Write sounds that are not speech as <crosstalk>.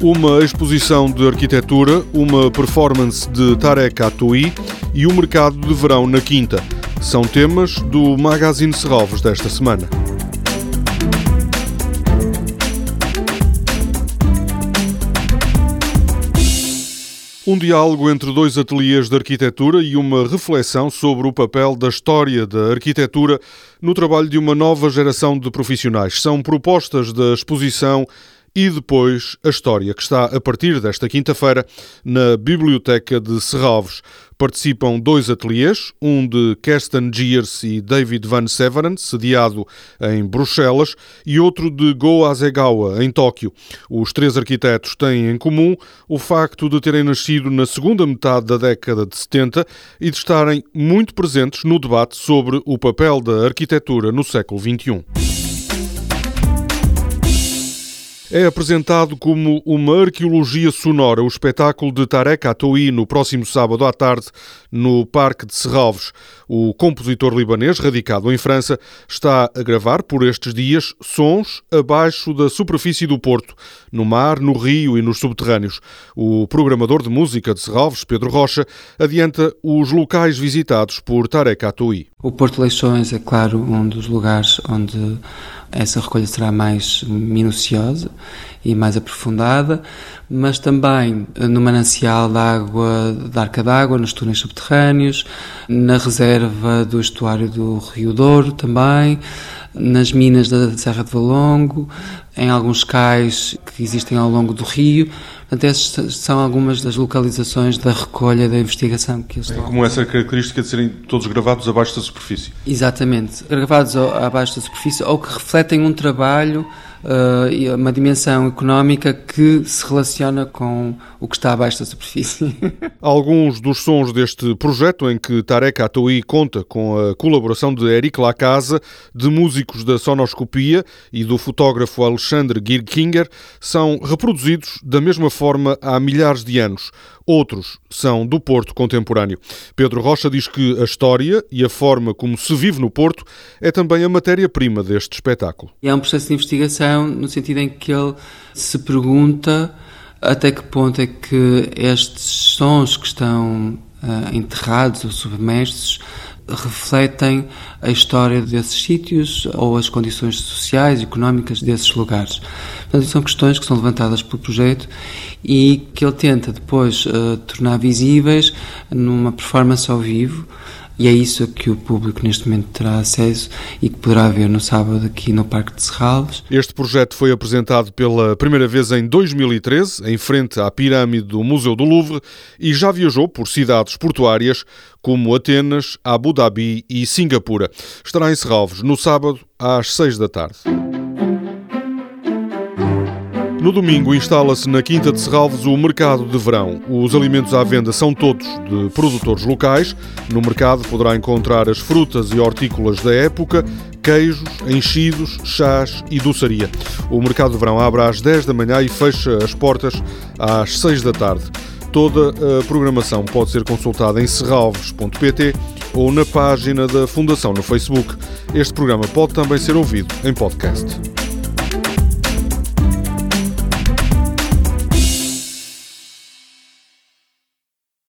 Uma exposição de arquitetura, uma performance de Tarek Atoui e o mercado de verão na Quinta. São temas do Magazine Serralves desta semana. Um diálogo entre dois ateliês de arquitetura e uma reflexão sobre o papel da história da arquitetura no trabalho de uma nova geração de profissionais. São propostas da exposição e depois a história, que está a partir desta quinta-feira na Biblioteca de Serralves. Participam dois ateliês, um de Kirsten Gears e David Van Severen, sediado em Bruxelas, e outro de Go Azegawa, em Tóquio. Os três arquitetos têm em comum o facto de terem nascido na segunda metade da década de 70 e de estarem muito presentes no debate sobre o papel da arquitetura no século XXI. É apresentado como uma arqueologia sonora o espetáculo de Tarek Atoui no próximo sábado à tarde no Parque de Serralves. O compositor libanês, radicado em França, está a gravar por estes dias sons abaixo da superfície do Porto, no mar, no rio e nos subterrâneos. O programador de música de Serralves, Pedro Rocha, adianta os locais visitados por Tarek Atoui. O Porto Leixões é, claro, um dos lugares onde essa recolha será mais minuciosa e mais aprofundada, mas também no manancial da água da Arca d'Água, nos túneis subterrâneos, na reserva do estuário do Rio Douro também, nas minas da Serra de Valongo, em alguns cais que existem ao longo do rio. Portanto, essas são algumas das localizações da recolha da investigação que eles estão. Como essa característica de serem todos gravados abaixo da superfície? Exatamente, gravados abaixo da superfície ou que refletem um trabalho uh, uma dimensão económica que se relaciona com o que está abaixo da superfície. <laughs> Alguns dos sons deste projeto, em que Tarek Atoui conta com a colaboração de Eric Lacasa, de músicos da Sonoscopia e do fotógrafo Alexandre Girkinger, são reproduzidos da mesma forma há milhares de anos. Outros são do Porto contemporâneo. Pedro Rocha diz que a história e a forma como se vive no Porto é também a matéria-prima deste espetáculo. É um processo de investigação no sentido em que ele se pergunta até que ponto é que estes sons que estão uh, enterrados ou submersos refletem a história desses sítios ou as condições sociais e económicas desses lugares. Portanto, são questões que são levantadas pelo projeto e que ele tenta depois uh, tornar visíveis numa performance ao vivo e é isso que o público neste momento terá acesso e que poderá ver no sábado aqui no Parque de Serralves. Este projeto foi apresentado pela primeira vez em 2013, em frente à pirâmide do Museu do Louvre, e já viajou por cidades portuárias como Atenas, Abu Dhabi e Singapura. Estará em Serralves no sábado às 6 da tarde. No domingo instala-se na Quinta de Serralves o mercado de verão. Os alimentos à venda são todos de produtores locais. No mercado poderá encontrar as frutas e hortícolas da época, queijos, enchidos, chás e doçaria. O mercado de verão abre às 10 da manhã e fecha as portas às 6 da tarde. Toda a programação pode ser consultada em serralves.pt ou na página da Fundação no Facebook. Este programa pode também ser ouvido em podcast.